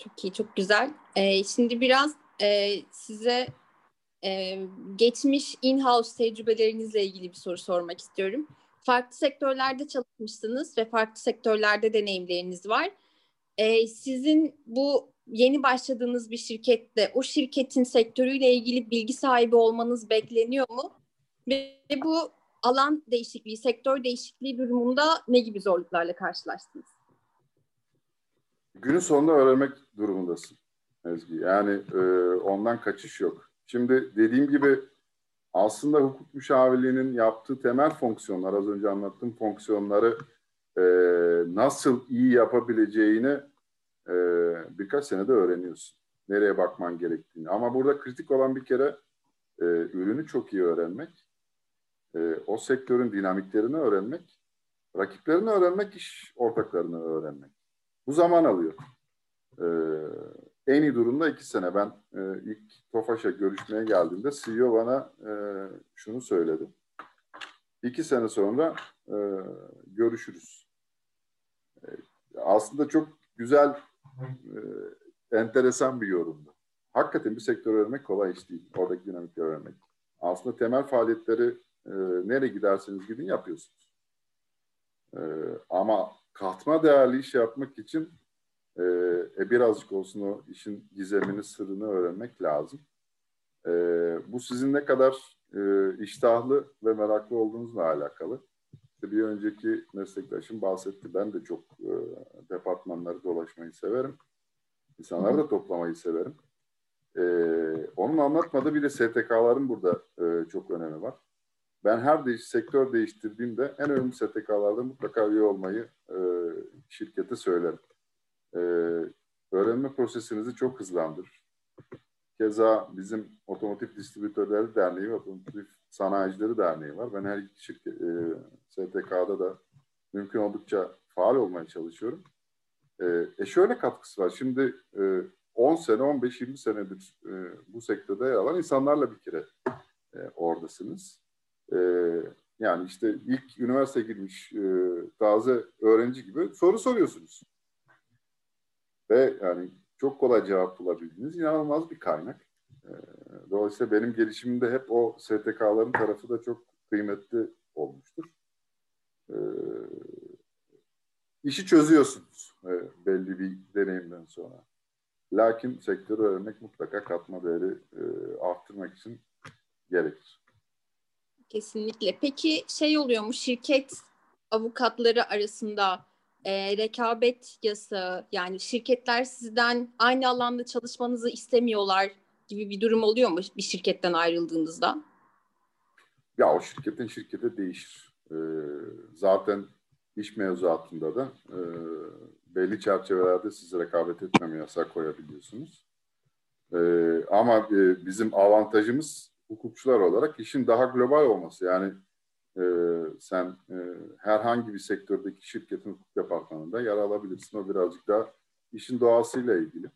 Çok iyi, çok güzel. Ee, şimdi biraz e, size e, geçmiş in-house tecrübelerinizle ilgili bir soru sormak istiyorum farklı sektörlerde çalışmışsınız ve farklı sektörlerde deneyimleriniz var. Ee, sizin bu yeni başladığınız bir şirkette o şirketin sektörüyle ilgili bilgi sahibi olmanız bekleniyor mu? Ve bu alan değişikliği, sektör değişikliği durumunda ne gibi zorluklarla karşılaştınız? Günün sonunda öğrenmek durumundasın Ezgi. Yani e, ondan kaçış yok. Şimdi dediğim gibi aslında hukuk müşavirliğinin yaptığı temel fonksiyonlar, az önce anlattığım fonksiyonları e, nasıl iyi yapabileceğini e, birkaç senede öğreniyorsun. Nereye bakman gerektiğini. Ama burada kritik olan bir kere e, ürünü çok iyi öğrenmek, e, o sektörün dinamiklerini öğrenmek, rakiplerini öğrenmek, iş ortaklarını öğrenmek. Bu zaman alıyor. E, en iyi durumda iki sene. Ben e, ilk Tofaş'a görüşmeye geldiğimde CEO bana e, şunu söyledi. İki sene sonra e, görüşürüz. E, aslında çok güzel, e, enteresan bir yorumdu. Hakikaten bir sektör öğrenmek kolay iş değil. Oradaki dinamikleri öğrenmek. Aslında temel faaliyetleri e, nereye giderseniz gidin yapıyorsunuz. E, ama katma değerli iş yapmak için e, e, birazcık olsun o işin gizemini, sırrını öğrenmek lazım. E, bu sizin ne kadar e, iştahlı ve meraklı olduğunuzla alakalı. İşte bir önceki meslektaşım bahsetti. Ben de çok e, departmanları dolaşmayı severim. İnsanları da toplamayı severim. E, onun anlatmadığı bir de STK'ların burada e, çok önemi var. Ben her değiş, sektör değiştirdiğimde en önemli STK'larda mutlaka üye olmayı e, şirkete söylerim. E, öğrenme prosesinizi çok hızlandırır. Keza bizim Otomotiv Distribütörleri Derneği ve Otomotiv Sanayicileri Derneği var. Ben her iki şirket, e, STK'da da mümkün oldukça faal olmaya çalışıyorum. E, e şöyle katkısı var. Şimdi e, 10 sene, 15-20 senedir e, bu sektörde yer alan insanlarla bir kere e, oradasınız. E, yani işte ilk üniversite girmiş e, taze öğrenci gibi soru soruyorsunuz. Ve yani çok kolay cevap bulabildiğiniz inanılmaz bir kaynak. E, dolayısıyla benim gelişimimde hep o STK'ların tarafı da çok kıymetli olmuştur. E, işi çözüyorsunuz e, belli bir deneyimden sonra. Lakin sektörü öğrenmek mutlaka katma değeri e, arttırmak için gerekir. Kesinlikle. Peki şey oluyor mu şirket avukatları arasında e, rekabet yasağı yani şirketler sizden aynı alanda çalışmanızı istemiyorlar gibi bir durum oluyor mu bir şirketten ayrıldığınızda? Ya o şirketin şirkete değişir. Ee, zaten iş mevzuatında da e, belli çerçevelerde siz rekabet etmeme yasak koyabiliyorsunuz. Ee, ama e, bizim avantajımız hukukçular olarak işin daha global olması. Yani e, sen e, herhangi bir sektördeki şirketin hukuk departmanında yer alabilirsin. O birazcık daha işin doğasıyla ilgili.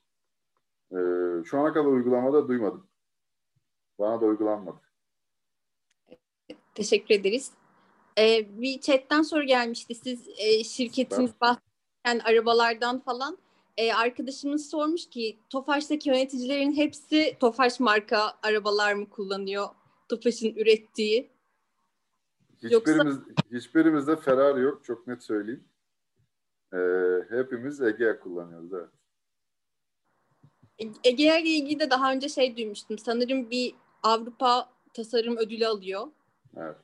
E, şu ana kadar uygulamada duymadım. Bana da uygulanmadı. Teşekkür ederiz. Ee, bir chatten soru gelmişti. Siz e, şirketiniz bahseden arabalardan falan. E, arkadaşımız sormuş ki Tofaş'taki yöneticilerin hepsi Tofaş marka arabalar mı kullanıyor? Tofaş'ın ürettiği. Hiçbirimiz, Yoksa... hiçbirimizde Ferrari yok çok net söyleyeyim. Ee, hepimiz Egea kullanıyoruz evet. Egea ile ilgili de daha önce şey duymuştum. Sanırım bir Avrupa tasarım ödülü alıyor. Evet.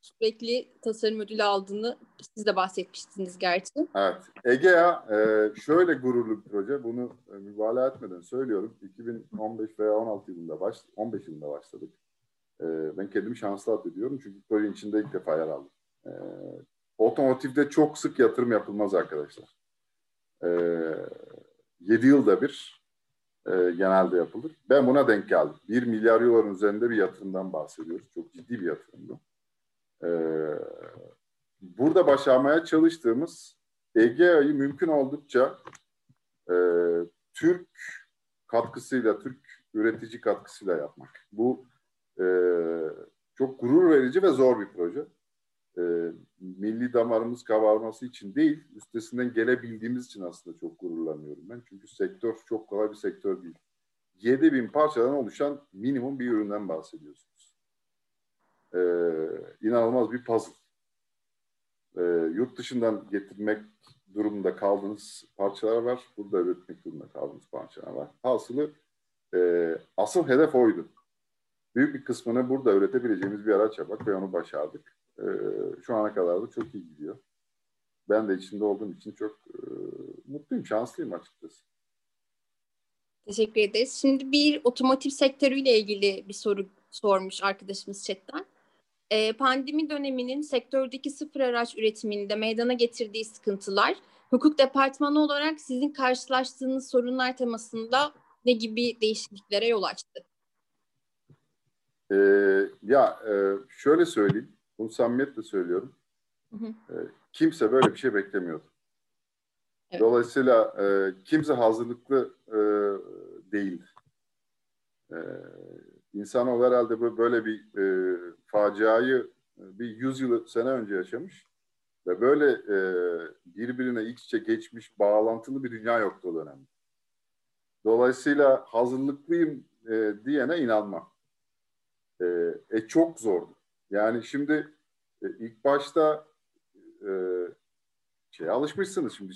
Sürekli tasarım ödülü aldığını siz de bahsetmiştiniz gerçi. Evet. Egea e, şöyle gururlu bir proje. Bunu e, mübalağa etmeden söylüyorum. 2015 veya 16 yılında baş, 15 yılında başladık. E, ben kendimi şanslı addediyorum çünkü projenin içinde ilk defa yer aldım. E, otomotivde çok sık yatırım yapılmaz arkadaşlar. E, 7 yılda bir e, genelde yapılır. Ben buna denk geldim. 1 milyar euroların üzerinde bir yatırımdan bahsediyoruz. Çok ciddi bir yatırım bu. E, burada başarmaya çalıştığımız EGA'yı mümkün oldukça e, Türk katkısıyla, Türk üretici katkısıyla yapmak. Bu e, çok gurur verici ve zor bir proje. E, milli damarımız kabarması için değil, üstesinden gelebildiğimiz için aslında çok gururlanıyorum ben. Çünkü sektör çok kolay bir sektör değil. 7 bin parçadan oluşan minimum bir üründen bahsediyorsunuz. E, inanılmaz bir puzzle. E, yurt dışından getirmek durumunda kaldığınız parçalar var. Burada üretmek durumunda kaldığınız parçalar var. Hasılı e, asıl hedef oydu büyük bir kısmını burada üretebileceğimiz bir araç yapmak ve onu başardık. E, şu ana kadar da çok iyi gidiyor. Ben de içinde olduğum için çok e, mutluyum, şanslıyım açıkçası. Teşekkür ederiz. Şimdi bir otomotiv sektörüyle ilgili bir soru sormuş arkadaşımız chatten. E, pandemi döneminin sektördeki sıfır araç üretiminde meydana getirdiği sıkıntılar, hukuk departmanı olarak sizin karşılaştığınız sorunlar temasında ne gibi değişikliklere yol açtı? Ee, ya e, şöyle söyleyeyim, bunu samimiyetle söylüyorum. Hı hı. E, kimse böyle bir şey beklemiyordu. Evet. Dolayısıyla e, kimse hazırlıklı e, değil. E, insanoğlu herhalde böyle bir e, faciayı bir yüzyıl sene önce yaşamış ve böyle e, birbirine iç içe geçmiş bağlantılı bir dünya yoktu o dönemde. Dolayısıyla hazırlıklıyım e, diyene inanmam. E, e çok zordu. Yani şimdi e, ilk başta e, şey alışmışsınız şimdi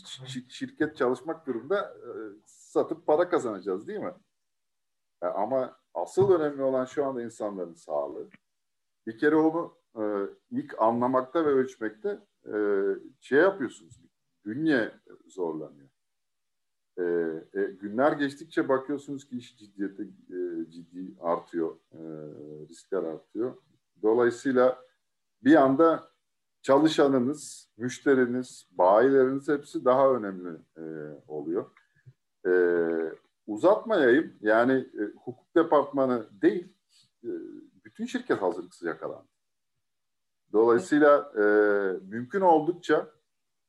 şirket çalışmak durumda e, satıp para kazanacağız değil mi? E, ama asıl önemli olan şu anda insanların sağlığı. Bir kere onu e, ilk anlamakta ve ölçmekte e, şey yapıyorsunuz. Dünya zorlanıyor. E, e, günler geçtikçe bakıyorsunuz ki iş ciddiyeti e, ciddi artıyor, e, riskler artıyor. Dolayısıyla bir anda çalışanınız, müşteriniz, bayileriniz hepsi daha önemli e, oluyor. E, uzatmayayım, yani e, hukuk departmanı değil, e, bütün şirket hazırlıksız yakalandı. Dolayısıyla e, mümkün oldukça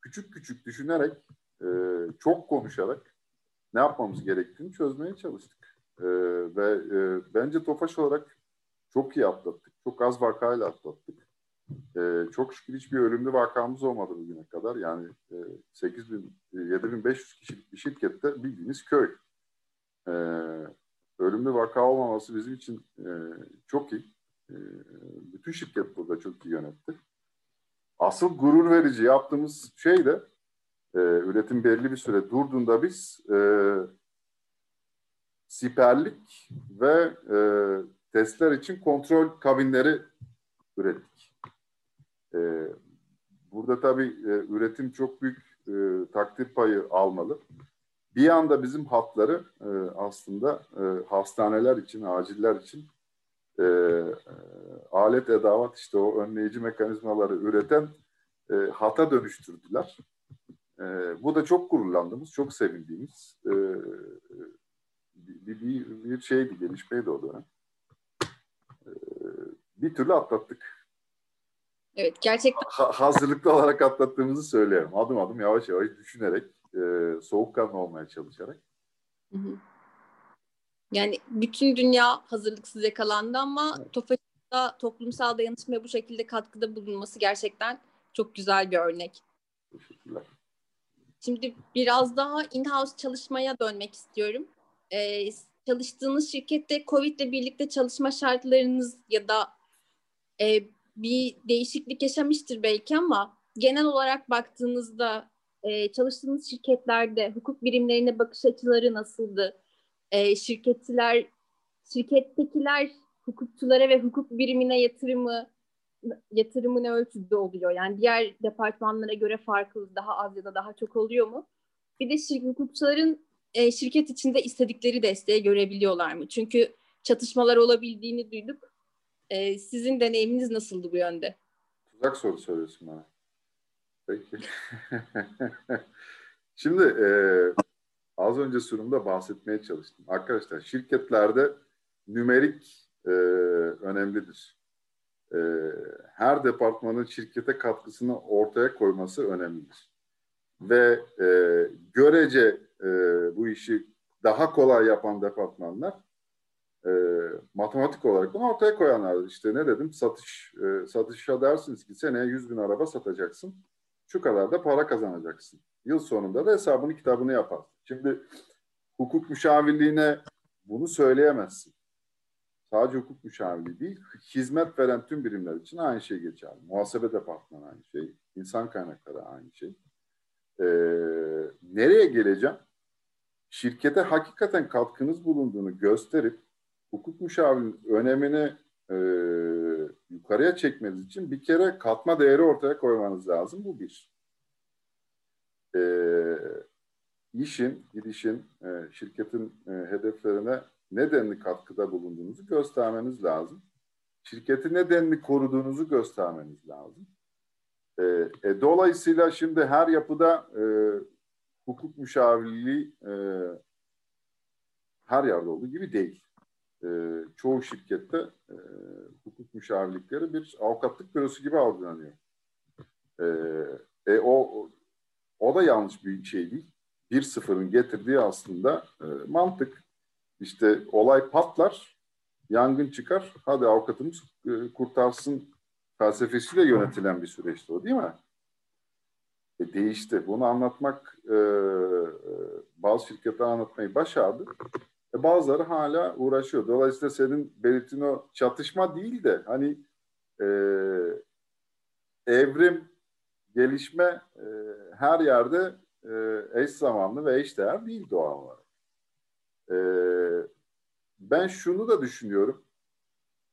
küçük küçük düşünerek, e, çok konuşarak ne yapmamız gerektiğini çözmeye çalıştık. E, ve e, bence Tofaş olarak çok iyi atlattık. Çok az vakayla atlattık. E, çok şükür hiçbir ölümlü vakamız olmadı bugüne kadar. Yani e, 8 bin, 7500 kişilik bir şirkette bildiğiniz köy. E, ölümlü vaka olmaması bizim için e, çok iyi. E, bütün şirket burada çok iyi yönetti. Asıl gurur verici yaptığımız şey de e, üretim belli bir süre durduğunda biz e, siperlik ve e, testler için kontrol kabinleri ürettik. E, burada tabii e, üretim çok büyük e, takdir payı almalı. Bir anda bizim hatları e, aslında e, hastaneler için, aciller için e, e, alet edavat işte o önleyici mekanizmaları üreten e, hata dönüştürdüler. E, bu da çok gururlandığımız, çok sevindiğimiz e, bir, bir, bir şeydi, gelişmeydi o dönem. Bir türlü atlattık. Evet, gerçekten. Ha, hazırlıklı olarak atlattığımızı söyleyelim. Adım adım yavaş yavaş düşünerek, e, soğukkanlı olmaya çalışarak. Hı hı. Yani bütün dünya hazırlıksız yakalandı ama evet. Tofaş'ta toplumsal dayanışmaya bu şekilde katkıda bulunması gerçekten çok güzel bir örnek. Teşekkürler. Şimdi biraz daha in-house çalışmaya dönmek istiyorum. Ee, çalıştığınız şirkette COVID ile birlikte çalışma şartlarınız ya da e, bir değişiklik yaşamıştır belki ama genel olarak baktığınızda e, çalıştığınız şirketlerde hukuk birimlerine bakış açıları nasıldı? e, şirketçiler, şirkettekiler hukukçulara ve hukuk birimine yatırımı yatırımı ne ölçüde oluyor? Yani diğer departmanlara göre farklı daha az ya da daha çok oluyor mu? Bir de şirket, hukukçuların e, şirket içinde istedikleri desteği görebiliyorlar mı? Çünkü çatışmalar olabildiğini duyduk. E, sizin deneyiminiz nasıldı bu yönde? Tuzak soru soruyorsun bana. Peki. (laughs) Şimdi e, az önce sunumda bahsetmeye çalıştım. Arkadaşlar şirketlerde nümerik e, önemlidir. E, her departmanın şirkete katkısını ortaya koyması önemlidir. Ve e, görece e, bu işi daha kolay yapan departmanlar e, matematik olarak bunu ortaya koyanlar. İşte ne dedim satış e, satışa dersiniz ki seneye 100 bin araba satacaksın. Şu kadar da para kazanacaksın. Yıl sonunda da hesabını kitabını yaparsın. Şimdi hukuk müşavirliğine bunu söyleyemezsin. Sadece hukuk müşavirliği değil, hizmet veren tüm birimler için aynı şey geçerli. Muhasebe departmanı aynı şey, insan kaynakları aynı şey. Ee, nereye geleceğim? Şirkete hakikaten katkınız bulunduğunu gösterip hukuk müşavirinin önemini e, yukarıya çekmeniz için bir kere katma değeri ortaya koymanız lazım. Bu bir. Ee, işin, gidişin, e, şirketin e, hedeflerine nedenli katkıda bulunduğunuzu göstermeniz lazım. Şirketi nedenli koruduğunuzu göstermeniz lazım. E, e, dolayısıyla şimdi her yapıda e, hukuk müşavirliği e, her yerde olduğu gibi değil. E, çoğu şirkette e, hukuk müşavirlikleri bir avukatlık bürosu gibi algılanıyor. E, e, o, o da yanlış bir şey değil. 1-0'ın getirdiği aslında e, mantık. İşte olay patlar, yangın çıkar, hadi avukatımız e, kurtarsın felsefesiyle yönetilen bir süreçti o değil mi? E, değişti. Bunu anlatmak, e, e bazı şirketler anlatmayı başardı. E, bazıları hala uğraşıyor. Dolayısıyla senin belirttiğin o çatışma değil de hani e, evrim, gelişme e, her yerde e, eş zamanlı ve eş değer değil doğal olarak. E, ben şunu da düşünüyorum.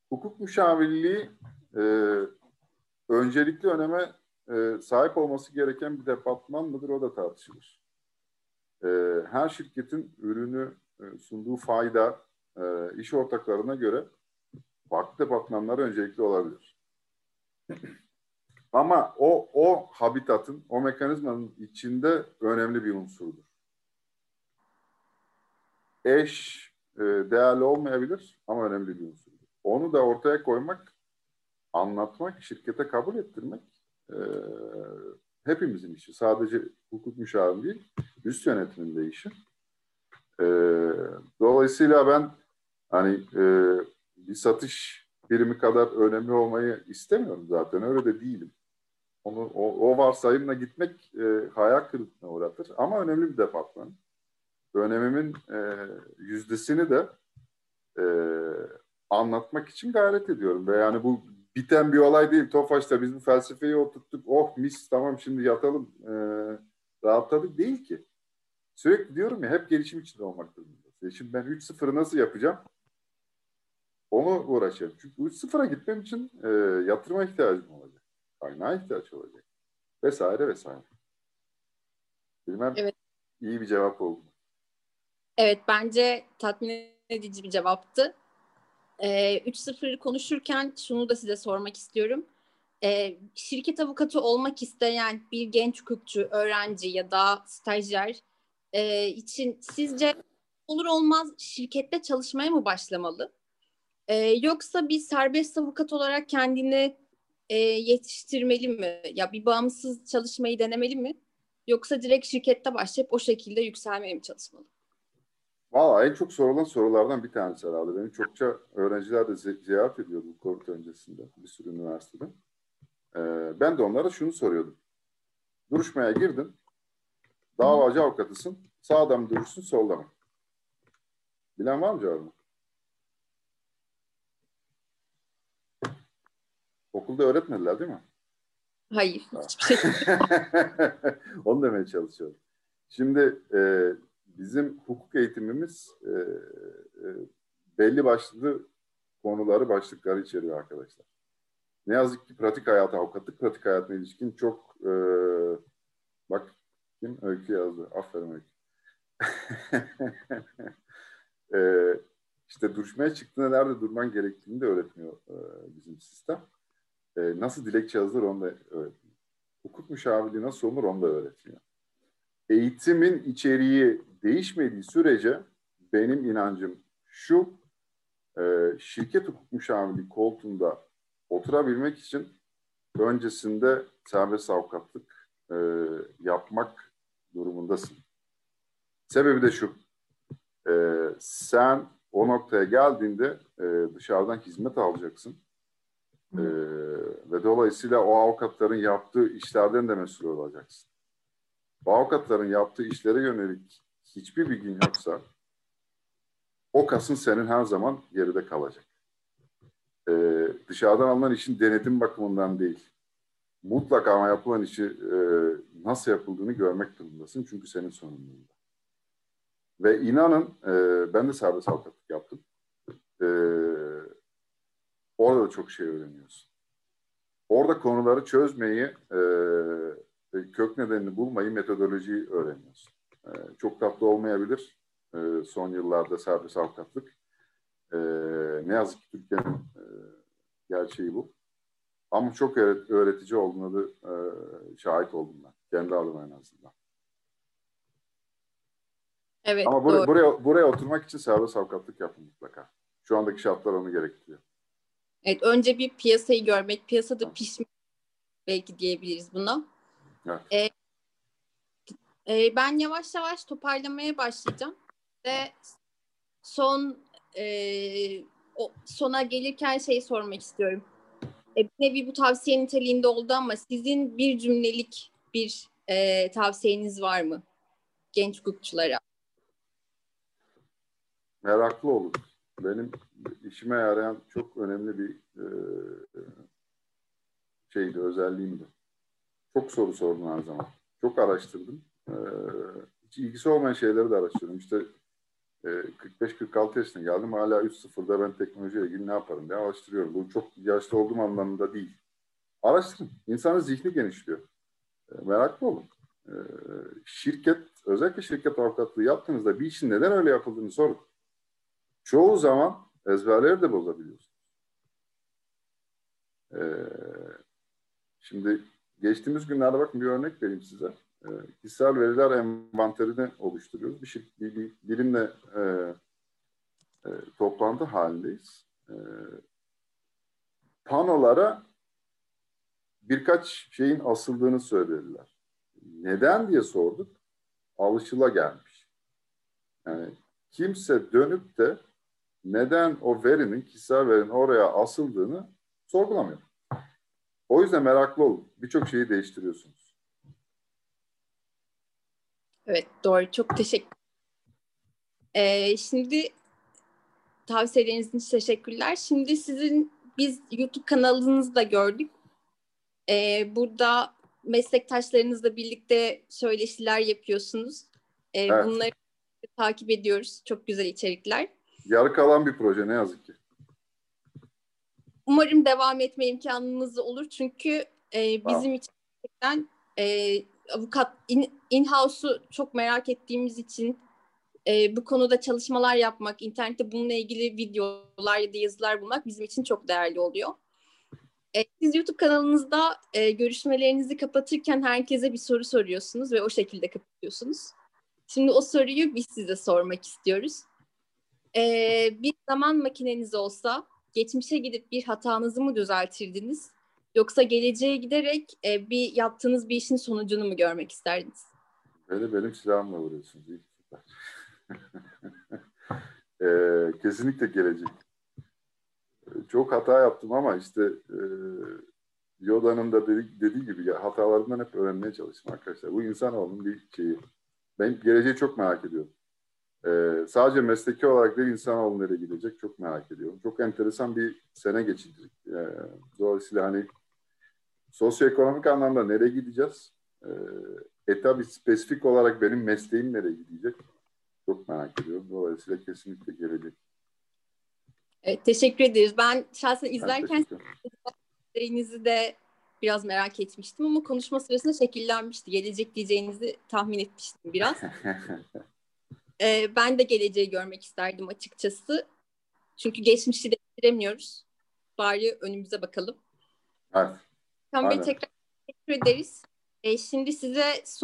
Hukuk müşavirliği e, öncelikli öneme e, sahip olması gereken bir departman mıdır o da tartışılır. E, her şirketin ürünü sunduğu fayda e, iş ortaklarına göre farklı departmanlar öncelikli olabilir. (clears throat) Ama o o habitatın, o mekanizmanın içinde önemli bir unsurdur. Eş e, değerli olmayabilir ama önemli bir unsurdur. Onu da ortaya koymak, anlatmak, şirkete kabul ettirmek e, hepimizin işi. Sadece hukuk müşavir değil, üst yönetimin de işi. E, dolayısıyla ben hani e, bir satış birimi kadar önemli olmayı istemiyorum zaten. Öyle de değilim. Onu, o, o varsayımla gitmek e, hayal kırıklığına uğratır. Ama önemli bir departman. Önemimin e, yüzdesini de e, anlatmak için gayret ediyorum. Ve yani bu biten bir olay değil. Tofaş'ta biz bu felsefeyi oturttuk. Oh mis tamam şimdi yatalım. E, rahatladık değil ki. Sürekli diyorum ya hep gelişim içinde olmak durumundayız. E şimdi ben 3-0'ı nasıl yapacağım? Onu uğraşıyorum. Çünkü 3-0'a gitmem için e, yatırıma ihtiyacım olacak. Kaynağa ihtiyaç olacak. Vesaire vesaire. Bilmem evet. iyi bir cevap oldu. Evet bence tatmin edici bir cevaptı. Ee, 3-0'ı konuşurken şunu da size sormak istiyorum. Ee, şirket avukatı olmak isteyen bir genç hukukçu, öğrenci ya da stajyer e, için sizce olur olmaz şirkette çalışmaya mı başlamalı? E, yoksa bir serbest avukat olarak kendini e, yetiştirmeli mi? Ya bir bağımsız çalışmayı denemeli mi? Yoksa direkt şirkette başlayıp o şekilde yükselmeye mi çalışmalı? Valla en çok sorulan sorulardan bir tanesi herhalde. Benim çokça öğrenciler de ziyaret ediyordu bu COVID öncesinde bir sürü üniversitede. Ee, ben de onlara şunu soruyordum. Duruşmaya girdin, davacı avukatısın, sağda mı durursun, solda mı? Bilen var mı cevabını? Okulda öğretmediler değil mi? Hayır. Hiçbir şey. (laughs) Onu demeye çalışıyorum. Şimdi e, bizim hukuk eğitimimiz e, e, belli başlı konuları, başlıkları içeriyor arkadaşlar. Ne yazık ki pratik hayata, avukatlık pratik hayatına ilişkin çok e, bak kim? Öykü yazdı. Aferin Öykü. (laughs) e, işte duruşmaya çıktığında nerede durman gerektiğini de öğretmiyor e, bizim sistem. E, nasıl dilekçe yazılır onu da öğretmiyor. Hukuk müşavirliği nasıl olur onu da öğretmiyor. Eğitimin içeriği değişmediği sürece benim inancım şu, e, şirket hukuk müşavirliği koltuğunda oturabilmek için öncesinde serbest avukatlık e, yapmak durumundasın. Sebebi de şu, e, sen o noktaya geldiğinde e, dışarıdan hizmet alacaksın. E, ve dolayısıyla o avukatların yaptığı işlerden de mesul olacaksın. O avukatların yaptığı işlere yönelik hiçbir bilgin yoksa o kasın senin her zaman geride kalacak. Ee, dışarıdan alınan işin denetim bakımından değil. Mutlaka ama yapılan işi e, nasıl yapıldığını görmek durumundasın. Çünkü senin sorumluluğunda. Ve inanın e, ben de serbest avukatlık yaptım. E, orada da çok şey öğreniyorsun. Orada konuları çözmeyi, e, kök nedenini bulmayı, metodolojiyi öğreniyorsun. E, çok tatlı olmayabilir e, son yıllarda serbest avukatlık. E, ne yazık ki Türkiye'nin e, gerçeği bu. Ama çok öğretici olduğunu da e, şahit oldum ben. Kendi adıma en azından. Evet, Ama buraya, buraya, buraya oturmak için serbest avukatlık yapın mutlaka. Şu andaki şartlar onu gerektiriyor. Evet, önce bir piyasayı görmek, piyasada pişmek belki diyebiliriz buna. Evet. Ee, E, ben yavaş yavaş toparlamaya başlayacağım ve son e, o sona gelirken şey sormak istiyorum. E, bir nevi bu tavsiye niteliğinde oldu ama sizin bir cümlelik bir e, tavsiyeniz var mı genç hukukçulara? Meraklı olun. Benim işime yarayan çok önemli bir e, şeydi, özelliğimdi. Çok soru sordum her zaman. Çok araştırdım. E, hiç ilgisi olmayan şeyleri de araştırdım. İşte 45-46 yaşına geldim. Hala 3.0'da ben teknolojiyle ilgili ne yaparım diye araştırıyorum. Bu çok yaşlı olduğum anlamında değil. Araştırın. İnsanın zihni genişliyor. E, meraklı olun. E, şirket, özellikle şirket avukatlığı yaptığınızda bir işin neden öyle yapıldığını sorun. Çoğu zaman ezberleri de bozabiliyorsunuz. E, şimdi geçtiğimiz günlerde bakın bir örnek vereyim size e, kişisel veriler envanterini oluşturuyoruz. Bir, şey, bir, bir bilimle e, e, toplantı halindeyiz. E, panolara birkaç şeyin asıldığını söylediler. Neden diye sorduk. Alışıla gelmiş. Yani kimse dönüp de neden o verinin, kişisel verinin oraya asıldığını sorgulamıyor. O yüzden meraklı olun. Birçok şeyi değiştiriyorsunuz. Evet doğru. Çok teşekkür ee, Şimdi tavsiyeleriniz için teşekkürler. Şimdi sizin biz YouTube kanalınızı da gördük. Ee, burada meslektaşlarınızla birlikte söyleşiler yapıyorsunuz. Ee, evet. Bunları takip ediyoruz. Çok güzel içerikler. Yarı kalan bir proje ne yazık ki. Umarım devam etme imkanınız olur. Çünkü e, bizim için gerçekten e, avukat in, in-house'u çok merak ettiğimiz için e, bu konuda çalışmalar yapmak, internette bununla ilgili videolar ya da yazılar bulmak bizim için çok değerli oluyor. E, siz YouTube kanalınızda e, görüşmelerinizi kapatırken herkese bir soru soruyorsunuz ve o şekilde kapatıyorsunuz. Şimdi o soruyu biz size sormak istiyoruz. E, bir zaman makineniz olsa geçmişe gidip bir hatanızı mı düzeltirdiniz Yoksa geleceğe giderek e, bir yaptığınız bir işin sonucunu mu görmek isterdiniz? Beni benim silahımla vuruyorsunuz. (laughs) E, kesinlikle gelecek. E, çok hata yaptım ama işte e, Yoda'nın da dedi, dediği gibi ya, hatalarından hep öğrenmeye çalıştım arkadaşlar. Bu insanoğlunun bir şeyi. Ben geleceği çok merak ediyorum. Ee, sadece mesleki olarak değil insanoğlu nereye gidecek çok merak ediyorum. Çok enteresan bir sene geçirecek. Ee, dolayısıyla hani sosyoekonomik anlamda nereye gideceğiz? Ee, e tabi spesifik olarak benim mesleğim nereye gidecek? Çok merak ediyorum. Dolayısıyla kesinlikle gelecek. Evet, teşekkür ederiz. Ben şahsen izlerken sizlerinizi de biraz merak etmiştim ama konuşma sırasında şekillenmişti. Gelecek diyeceğinizi tahmin etmiştim biraz. ee, (laughs) ben de geleceği görmek isterdim açıkçası. Çünkü geçmişi değiştiremiyoruz. Bari önümüze bakalım. Evet. Hakan Bey tekrar teşekkür ederiz. E, şimdi size son